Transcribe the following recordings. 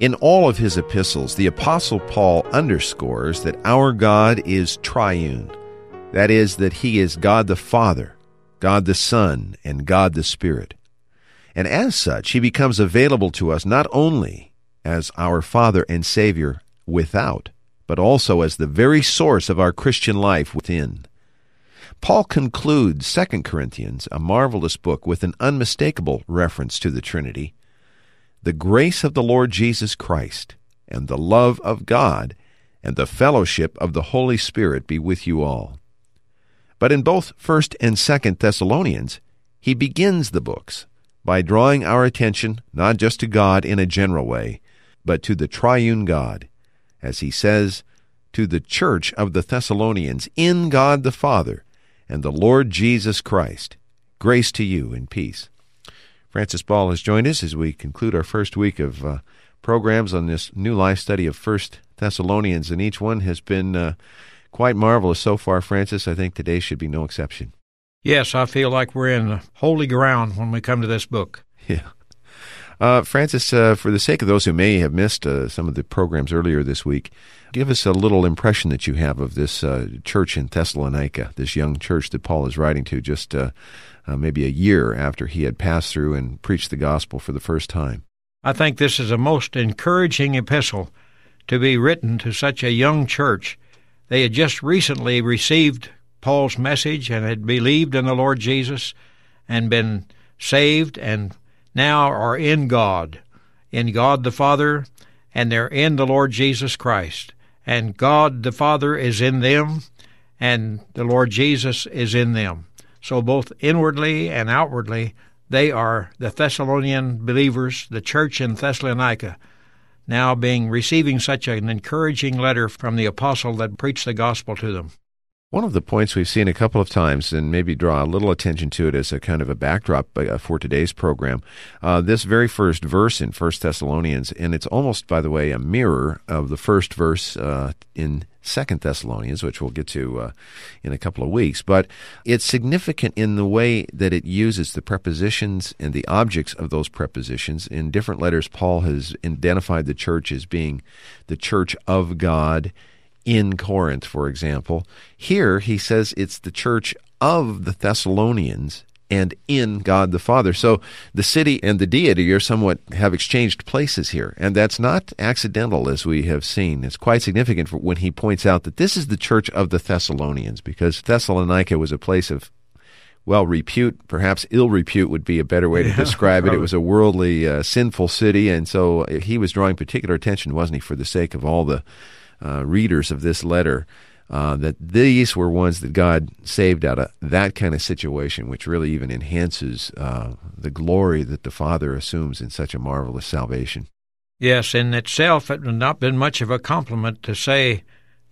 In all of his epistles, the Apostle Paul underscores that our God is triune. That is, that he is God the Father, God the Son, and God the Spirit. And as such, he becomes available to us not only as our Father and Savior without, but also as the very source of our Christian life within. Paul concludes 2 Corinthians, a marvelous book, with an unmistakable reference to the Trinity the grace of the Lord Jesus Christ, and the love of God, and the fellowship of the Holy Spirit be with you all. But in both 1st and 2nd Thessalonians, he begins the books by drawing our attention not just to God in a general way, but to the triune God, as he says, to the church of the Thessalonians in God the Father and the Lord Jesus Christ. Grace to you and peace. Francis Ball has joined us as we conclude our first week of uh, programs on this new life study of First Thessalonians, and each one has been uh, quite marvelous so far. Francis, I think today should be no exception. Yes, I feel like we're in holy ground when we come to this book. Yeah. Uh, Francis, uh, for the sake of those who may have missed uh, some of the programs earlier this week, give us a little impression that you have of this uh, church in Thessalonica, this young church that Paul is writing to just uh, uh, maybe a year after he had passed through and preached the gospel for the first time. I think this is a most encouraging epistle to be written to such a young church. They had just recently received Paul's message and had believed in the Lord Jesus and been saved and now are in God, in God the Father, and they're in the Lord Jesus Christ. And God the Father is in them, and the Lord Jesus is in them. So both inwardly and outwardly, they are the Thessalonian believers, the church in Thessalonica, now being receiving such an encouraging letter from the apostle that preached the gospel to them. One of the points we've seen a couple of times, and maybe draw a little attention to it as a kind of a backdrop uh, for today's program, uh, this very first verse in First Thessalonians, and it's almost, by the way, a mirror of the first verse uh, in Second Thessalonians, which we'll get to uh, in a couple of weeks. But it's significant in the way that it uses the prepositions and the objects of those prepositions. In different letters, Paul has identified the church as being the church of God in Corinth, for example. Here he says it's the church of the Thessalonians and in God the Father. So the city and the deity are somewhat have exchanged places here, and that's not accidental as we have seen. It's quite significant when he points out that this is the church of the Thessalonians because Thessalonica was a place of well repute, perhaps ill repute would be a better way to yeah, describe it. It was a worldly, uh, sinful city, and so he was drawing particular attention, wasn't he, for the sake of all the uh, readers of this letter uh, that these were ones that God saved out of that kind of situation, which really even enhances uh, the glory that the Father assumes in such a marvelous salvation. Yes, in itself, it would not been much of a compliment to say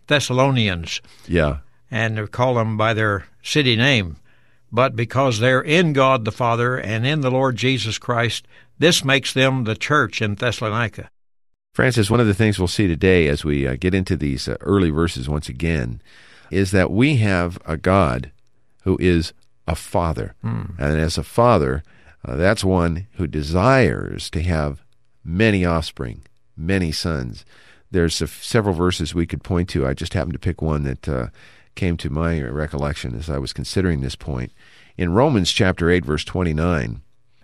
Thessalonians. Yeah. And to call them by their city name. But because they're in God the Father and in the Lord Jesus Christ, this makes them the church in Thessalonica. Francis, one of the things we'll see today as we uh, get into these uh, early verses once again is that we have a God who is a father. Hmm. And as a father, uh, that's one who desires to have many offspring, many sons. There's several verses we could point to. I just happened to pick one that uh, came to my recollection as I was considering this point. In Romans chapter 8 verse 29,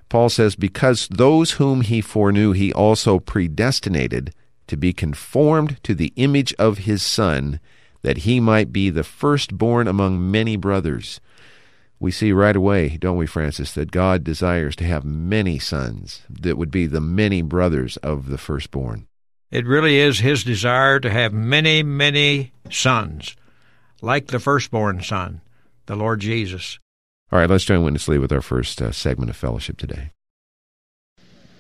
Paul says, Because those whom he foreknew, he also predestinated to be conformed to the image of his Son, that he might be the firstborn among many brothers. We see right away, don't we, Francis, that God desires to have many sons that would be the many brothers of the firstborn. It really is his desire to have many, many sons, like the firstborn son, the Lord Jesus. All right, let's join Witness Lee with our first uh, segment of fellowship today.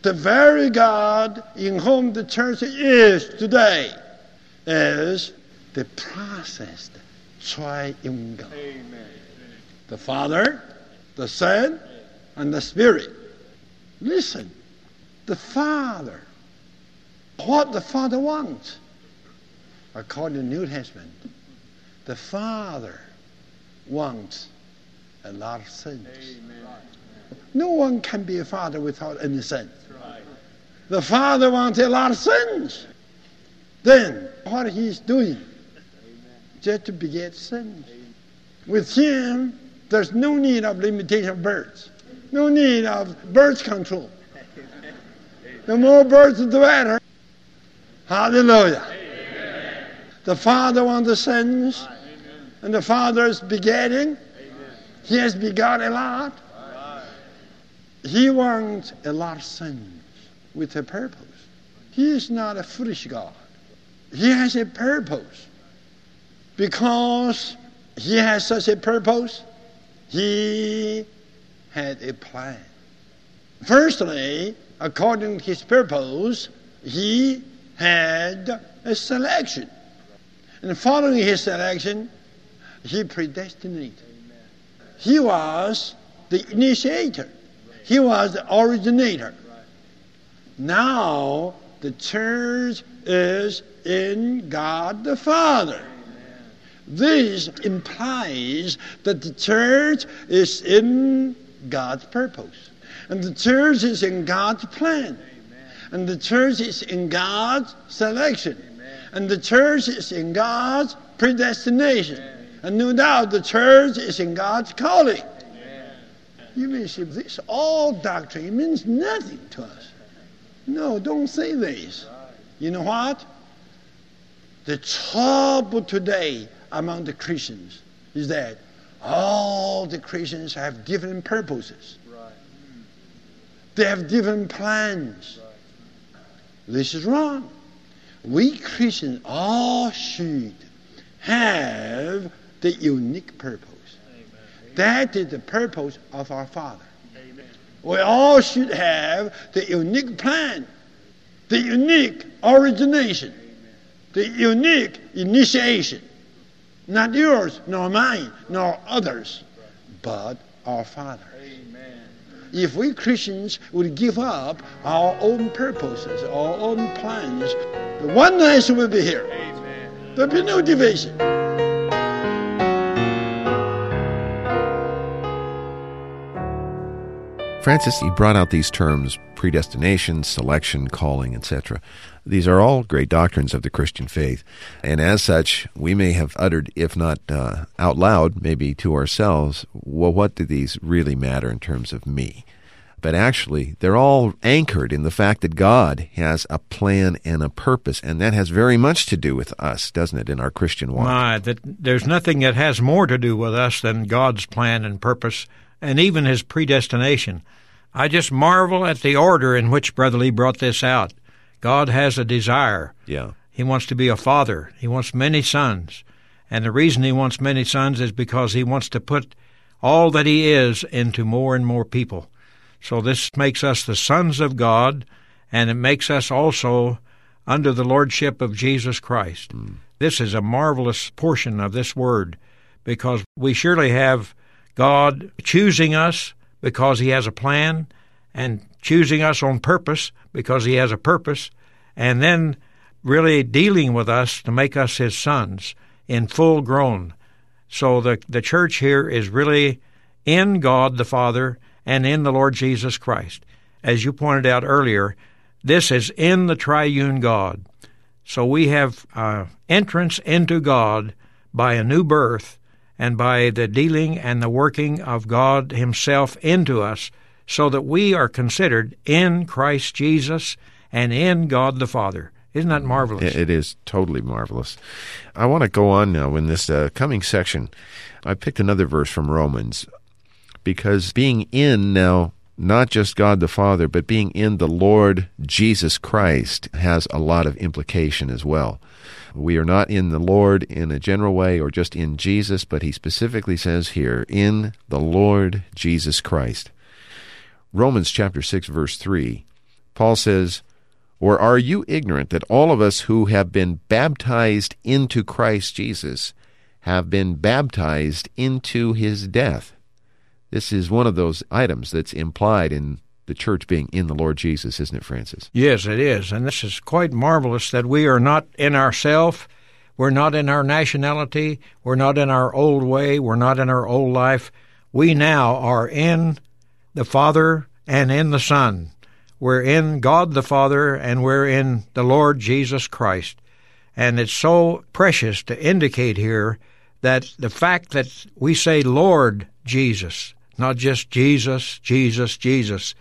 The very God in whom the church is today is the processed triune God. Amen. The Father, the Son, and the Spirit. Listen, the Father, what the Father wants, according to the New Testament, the Father wants a lot of sins. Amen. No one can be a father without any sin. The Father wants a lot of sins. Then, what he's doing, just to beget sins. With him, there's no need of limitation of birds, no need of birth control. The more birds, the better. Hallelujah. Amen. The Father wants the sons, and the Father is begetting. He has begot a lot. He wants a lot of sons with a purpose. He is not a foolish God. He has a purpose. Because he has such a purpose, he had a plan. Firstly, according to his purpose, he had a selection. And following his selection, he predestinated. He was the initiator. He was the originator. Now the church is in God the Father. This implies that the church is in God's purpose. And the church is in God's plan. And the church is in God's selection. And the church is in God's predestination. And no doubt the church is in God's calling. You may say, this all doctrine means nothing to us. No, don't say this. You know what? The trouble today among the Christians is that all the Christians have different purposes. They have different plans. This is wrong. We Christians all should have the unique purpose. That is the purpose of our Father. We all should have the unique plan, the unique origination, the unique initiation. Not yours, nor mine, nor others, but our Father. If we Christians would give up our own purposes, our own plans, the oneness will be here. There'll be no division. Francis, he brought out these terms predestination, selection, calling, etc. These are all great doctrines of the Christian faith, and as such, we may have uttered, if not uh, out loud, maybe to ourselves, well, what do these really matter in terms of me? But actually, they're all anchored in the fact that God has a plan and a purpose, and that has very much to do with us, doesn't it, in our Christian walk? My, that there's nothing that has more to do with us than God's plan and purpose, and even His predestination. I just marvel at the order in which Brother Lee brought this out. God has a desire. Yeah. He wants to be a father. He wants many sons. And the reason he wants many sons is because he wants to put all that he is into more and more people. So this makes us the sons of God, and it makes us also under the lordship of Jesus Christ. Mm. This is a marvelous portion of this word because we surely have God choosing us because he has a plan and choosing us on purpose because he has a purpose, and then really dealing with us to make us his sons in full grown. So the, the church here is really in God the Father and in the Lord Jesus Christ. As you pointed out earlier, this is in the triune God. So we have uh, entrance into God by a new birth and by the dealing and the working of God Himself into us so that we are considered in Christ Jesus and in God the Father. Isn't that marvelous? It is totally marvelous. I want to go on now in this uh, coming section. I picked another verse from Romans because being in now, not just God the Father, but being in the Lord Jesus Christ has a lot of implication as well. We are not in the Lord in a general way or just in Jesus, but he specifically says here, in the Lord Jesus Christ. Romans chapter 6 verse 3 Paul says, Or are you ignorant that all of us who have been baptized into Christ Jesus have been baptized into his death? This is one of those items that's implied in the church being in the Lord Jesus, isn't it, Francis? Yes, it is. And this is quite marvelous that we are not in ourself, we're not in our nationality, we're not in our old way, we're not in our old life. We now are in the Father and in the Son. We're in God the Father and we're in the Lord Jesus Christ. And it's so precious to indicate here that the fact that we say Lord Jesus, not just Jesus, Jesus, Jesus,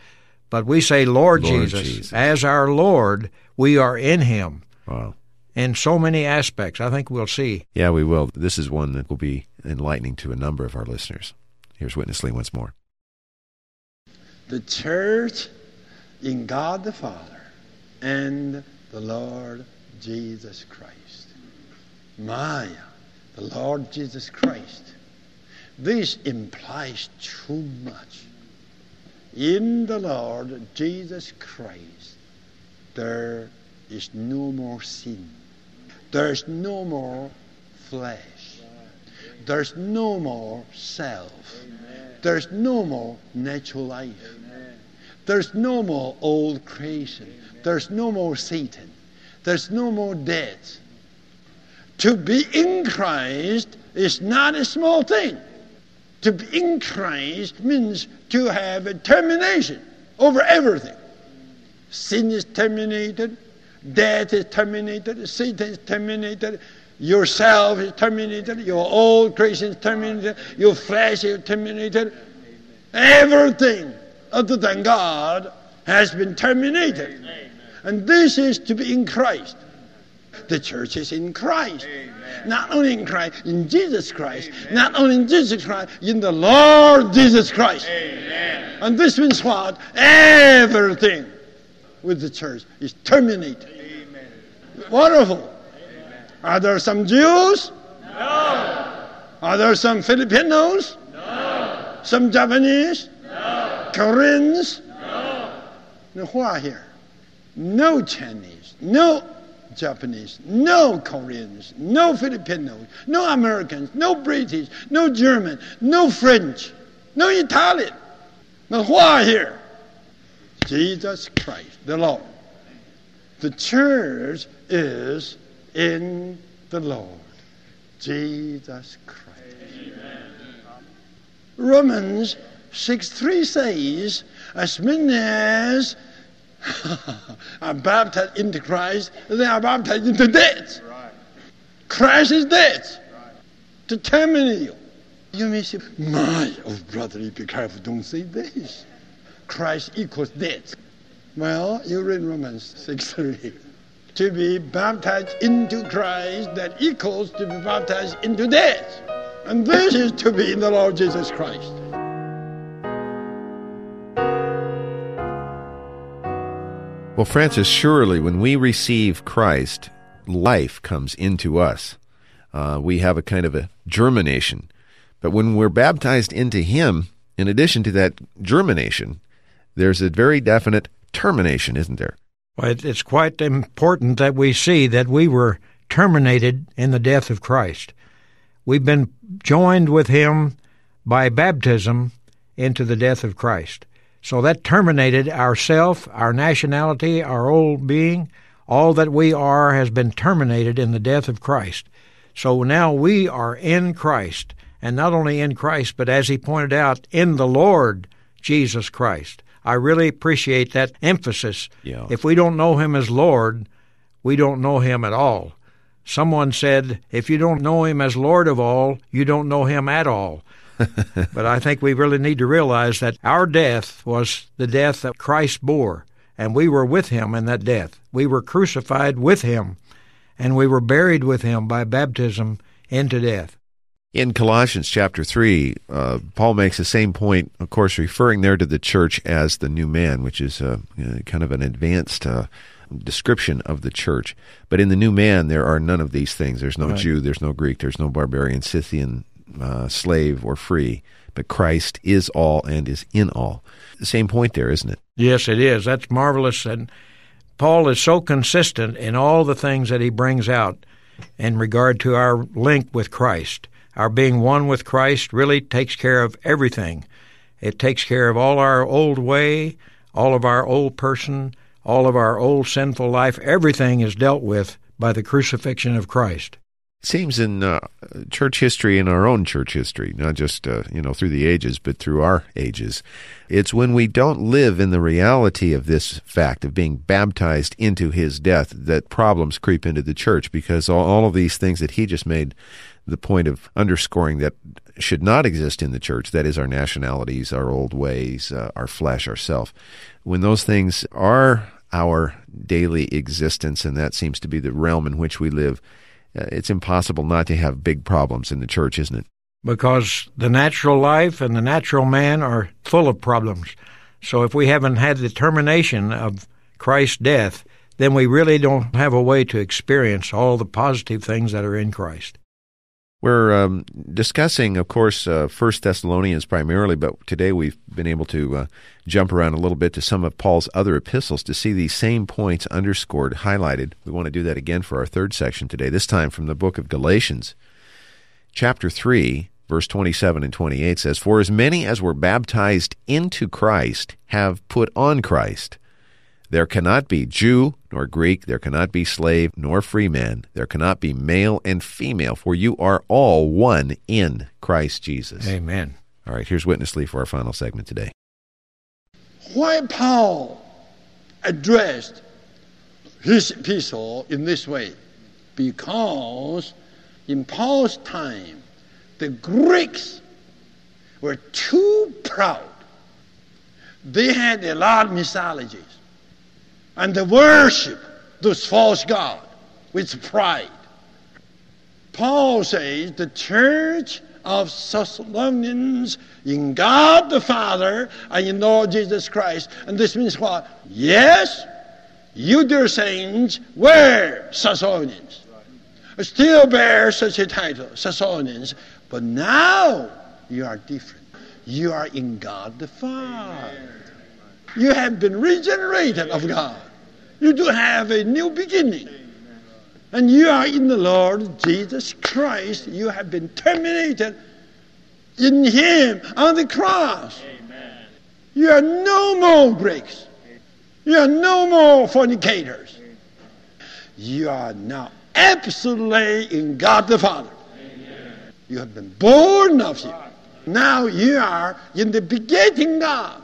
but we say Lord, Lord Jesus. Jesus. As our Lord, we are in Him Wow. in so many aspects. I think we'll see. Yeah, we will. This is one that will be enlightening to a number of our listeners. Here's Witness Lee once more. The church in God the Father and the Lord Jesus Christ. Maya, the Lord Jesus Christ. This implies too much. In the Lord Jesus Christ, there is no more sin. There's no more flesh. There's no more self. There's no more natural life. There's no more old creation. There's no more Satan. There's no more death. To be in Christ is not a small thing. To be in Christ means to have a termination over everything. Sin is terminated, death is terminated, Satan is terminated, yourself is terminated, your old creation is terminated, your flesh is terminated. Everything other than God has been terminated. And this is to be in Christ. The church is in Christ. Not only in Christ, in Jesus Christ. Not only in Jesus Christ, in the Lord Jesus Christ. And this means what? Everything with the church is terminated. Wonderful. Are there some Jews? No. Are there some Filipinos? No. Some Japanese? No. Koreans? No. Now, who are here? No Chinese, no Japanese, no Koreans, no Filipinos, no Americans, no British, no German, no French, no Italian. Now, why here? Jesus Christ, the Lord. The church is in the Lord, Jesus Christ. Romans 6 3 says, As many as are baptized into Christ, they are baptized into death. Christ is death to terminate you. You may say, My, oh brother, be careful, don't say this. Christ equals death. Well, you read Romans 6 3. To be baptized into Christ, that equals to be baptized into death. And this is to be in the Lord Jesus Christ. Well, Francis, surely when we receive Christ, life comes into us. Uh, we have a kind of a germination. But when we're baptized into Him, in addition to that germination, there's a very definite termination, isn't there? Well, it's quite important that we see that we were terminated in the death of Christ. We've been joined with Him by baptism into the death of Christ. So that terminated our self, our nationality, our old being, all that we are has been terminated in the death of Christ. So now we are in Christ, and not only in Christ, but as he pointed out, in the Lord Jesus Christ. I really appreciate that emphasis. Yeah. If we don't know him as Lord, we don't know him at all. Someone said, if you don't know him as Lord of all, you don't know him at all. but I think we really need to realize that our death was the death that Christ bore, and we were with him in that death. We were crucified with him, and we were buried with him by baptism into death. In Colossians chapter 3, uh, Paul makes the same point, of course, referring there to the church as the new man, which is uh, kind of an advanced uh, description of the church. But in the new man, there are none of these things. There's no Right. Jew, there's no Greek, there's no barbarian, Scythian, uh, slave or free, but Christ is all and is in all. The same point there, isn't it? Yes, it is. That's marvelous. And Paul is so consistent in all the things that he brings out in regard to our link with Christ. Our being one with Christ really takes care of everything. It takes care of all our old way, all of our old person, all of our old sinful life. Everything is dealt with by the crucifixion of Christ. Seems in uh, church history, in our own church history, not just uh, you know through the ages, but through our ages, it's when we don't live in the reality of this fact of being baptized into His death that problems creep into the church. Because all, all of these things that he just made the point of underscoring that should not exist in the church that is our nationalities our old ways uh, our flesh ourself when those things are our daily existence and that seems to be the realm in which we live Uh, it's impossible not to have big problems in the church isn't it? Because the natural life and the natural man are full of problems. So if we haven't had the termination of christ's death then we really don't have a way to experience all the positive things that are in christ we're um, discussing, of course, uh, First Thessalonians primarily, but today we've been able to uh, jump around a little bit to some of Paul's other epistles to see these same points underscored, highlighted. We want to do that again for our third section today, this time from the book of Galatians. Chapter 3, verse 27 and 28 says, For as many as were baptized into Christ have put on Christ. There cannot be Jew nor Greek, there cannot be slave nor free man, there cannot be male and female, for you are all one in Christ Jesus. Amen. All right, here's Witness Lee for our final segment today. Why Paul addressed his epistle in this way? Because in Paul's time, the Greeks were too proud. They had a lot of mythologies and they worship this false God with pride. Paul says the church of Thessalonians in God the Father and in Lord Jesus Christ. And this means what? Yes, you dear saints were Thessalonians. Still bear such a title, Thessalonians. But now you are different. You are in God the Father. You have been regenerated of God. You do have a new beginning. And you are in the Lord Jesus Christ. You have been terminated in Him on the cross. Amen. You are no more Greeks. You are no more fornicators. You are now absolutely in God the Father. Amen. You have been born of Him. Now you are in the begetting God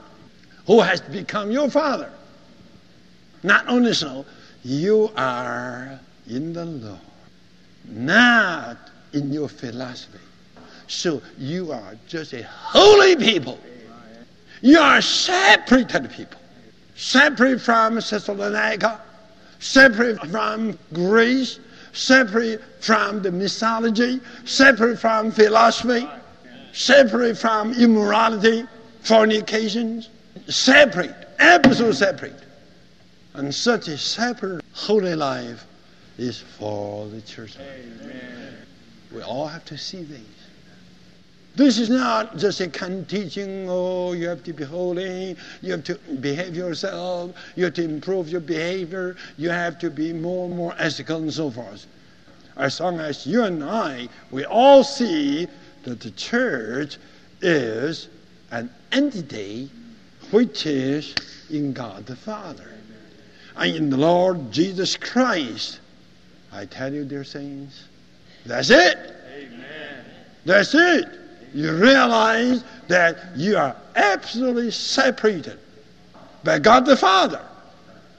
who has become your Father. Not only so, you are in the Lord, not in your philosophy. So you are just a holy people. You are separated people. Separate from Thessalonica, separate from Greece, separate from the mythology, separate from philosophy, separate from immorality, fornications, separate, absolutely separate. And such a separate holy life is for the church. Amen. We all have to see these. This is not just a kind of teaching, oh, you have to be holy, you have to behave yourself, you have to improve your behavior, you have to be more and more ethical and so forth. As long as you and I, we all see that the church is an entity which is in God the Father and in the Lord Jesus Christ. I tell you, dear saints, that's it. Amen. That's it. You realize that you are absolutely separated by God the Father.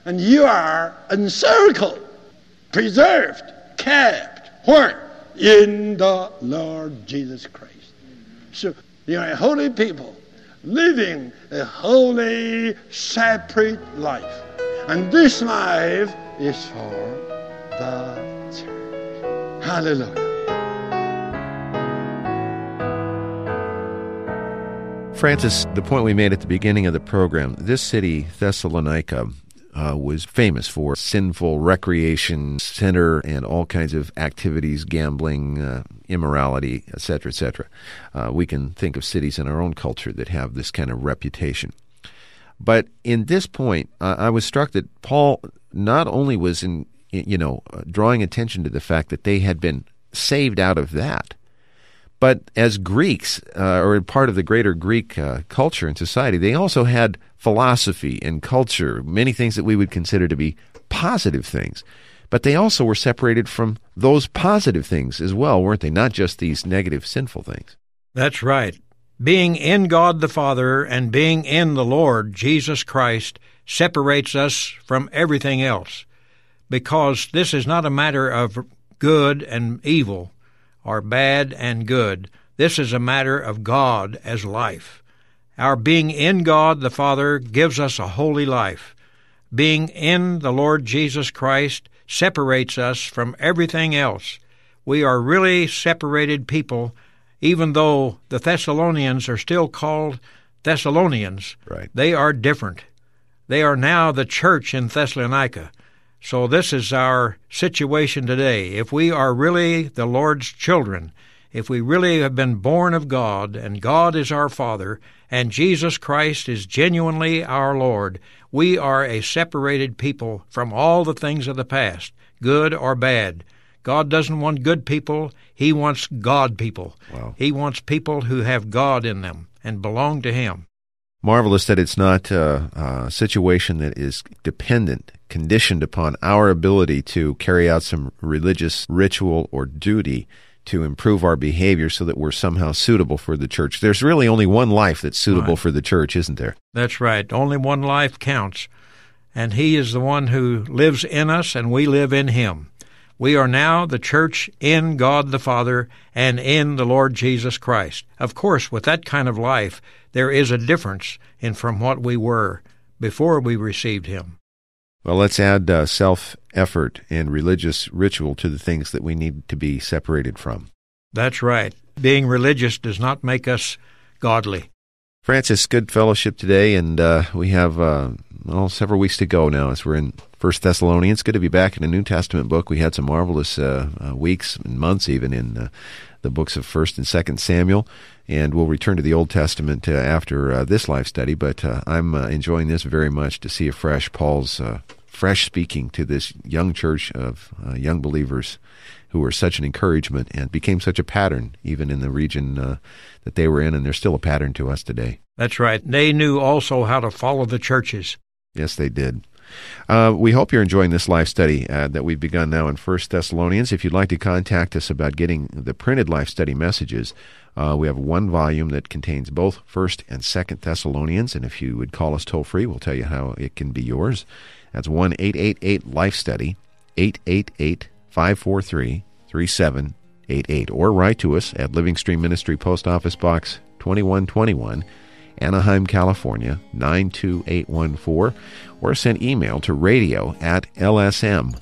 And you are encircled, preserved, kept. Where? In the Lord Jesus Christ. So you are a holy people living a holy, separate life. And this life is for the church. Hallelujah. Francis, the point we made at the beginning of the program, this city, Thessalonica, uh, was famous for sinful recreation center and all kinds of activities, gambling, uh, immorality, etc., etc. Uh, we can think of cities in our own culture that have this kind of reputation. But in this point, I was struck that Paul not only was in, you know, drawing attention to the fact that they had been saved out of that, but as Greeks, uh, or part of the greater Greek uh, culture and society, they also had philosophy and culture, many things that we would consider to be positive things. But they also were separated from those positive things as well, weren't they? Not just these negative, sinful things. That's right. Being in God the Father and being in the Lord Jesus Christ separates us from everything else because this is not a matter of good and evil or bad and good. This is a matter of God as life. Our being in God the Father gives us a holy life. Being in the Lord Jesus Christ separates us from everything else. We are really separated people, even though the Thessalonians are still called Thessalonians. Right. They are different. They are now the church in Thessalonica. So, this is our situation today. If we are really the Lord's children, if we really have been born of God, and God is our Father, and Jesus Christ is genuinely our Lord, we are a separated people from all the things of the past, good or bad. God doesn't want good people, He wants God people. Wow. He wants people who have God in them and belong to Him. Marvelous that it's not a, a situation that is dependent, conditioned upon our ability to carry out some religious ritual or duty to improve our behavior so that we're somehow suitable for the church. There's really only one life that's suitable Right. for the church, isn't there? That's right. Only one life counts. And He is the one who lives in us, and we live in Him. We are now the church in God the Father and in the Lord Jesus Christ. Of course, with that kind of life, there is a difference in from what we were before we received Him. Well, let's add uh, self effort and religious ritual to the things that we need to be separated from. That's right. Being religious does not make us godly. Francis, good fellowship today, and uh, we have uh, well several weeks to go now as we're in First Thessalonians. Good to be back in a New Testament book. We had some marvelous uh, uh, weeks and months even in uh, the books of First and Second Samuel, and we'll return to the Old Testament uh, after uh, this life study. But uh, I'm uh, enjoying this very much to see afresh Paul's uh, fresh speaking to this young church of uh, young believers who were such an encouragement and became such a pattern even in the region uh, that they were in, and they're still a pattern to us today. That's right. They knew also how to follow the churches. Yes, they did. Uh, we hope you're enjoying this life study uh, that we've begun now in First Thessalonians. If you'd like to contact us about getting the printed life study messages, uh, we have one volume that contains both First and Second Thessalonians, and if you would call us toll free, we'll tell you how it can be yours. That's one eight eight eight Life Study, eight eight eight five four three three seven eight eight, or write to us at Living Stream Ministry Post Office Box twenty one twenty one. Anaheim, California, 92814, or send email to radio at lsm.org.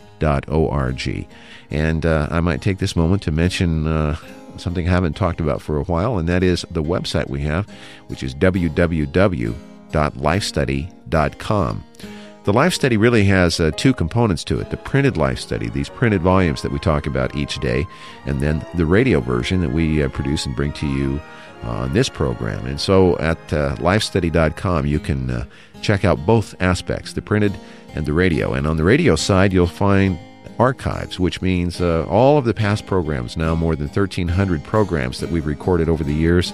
And uh, I might take this moment to mention uh, something I haven't talked about for a while, and that is the website we have, which is www.lifestudy.com. The life study really has uh, two components to it the printed life study, these printed volumes that we talk about each day, and then the radio version that we uh, produce and bring to you on this program. And so at uh, lifestudy.com, you can uh, check out both aspects, the printed and the radio. And on the radio side, you'll find archives, which means uh, all of the past programs, now more than 1,300 programs that we've recorded over the years,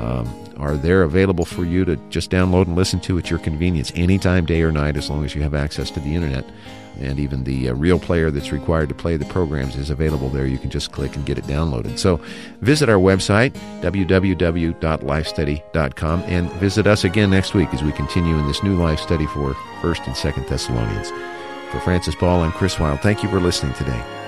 um, are there available for you to just download and listen to at your convenience anytime, day or night, as long as you have access to the internet. And even the uh, real player that's required to play the programs is available there. You can just click and get it downloaded. So visit our website, www.lifestudy.com, and visit us again next week as we continue in this new life study for 1st and 2nd Thessalonians. For Francis Ball, I'm Chris Wilde. Thank you for listening today.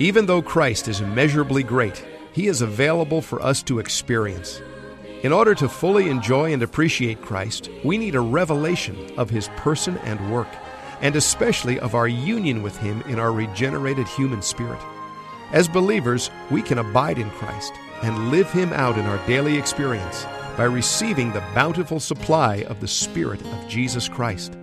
Even though Christ is immeasurably great, he is available for us to experience. In order to fully enjoy and appreciate Christ, we need a revelation of his person and work, and especially of our union with him in our regenerated human spirit. As believers, we can abide in Christ and live him out in our daily experience by receiving the bountiful supply of the Spirit of Jesus Christ.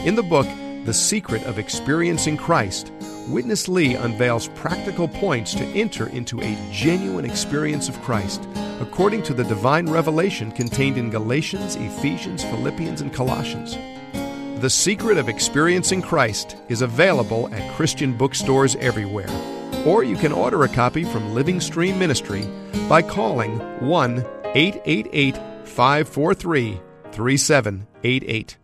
In the book, The Secret of Experiencing Christ, Witness Lee unveils practical points to enter into a genuine experience of Christ according to the divine revelation contained in Galatians, Ephesians, Philippians, and Colossians. The Secret of Experiencing Christ is available at Christian bookstores everywhere, or you can order a copy from Living Stream Ministry by calling 1 888 543 3788.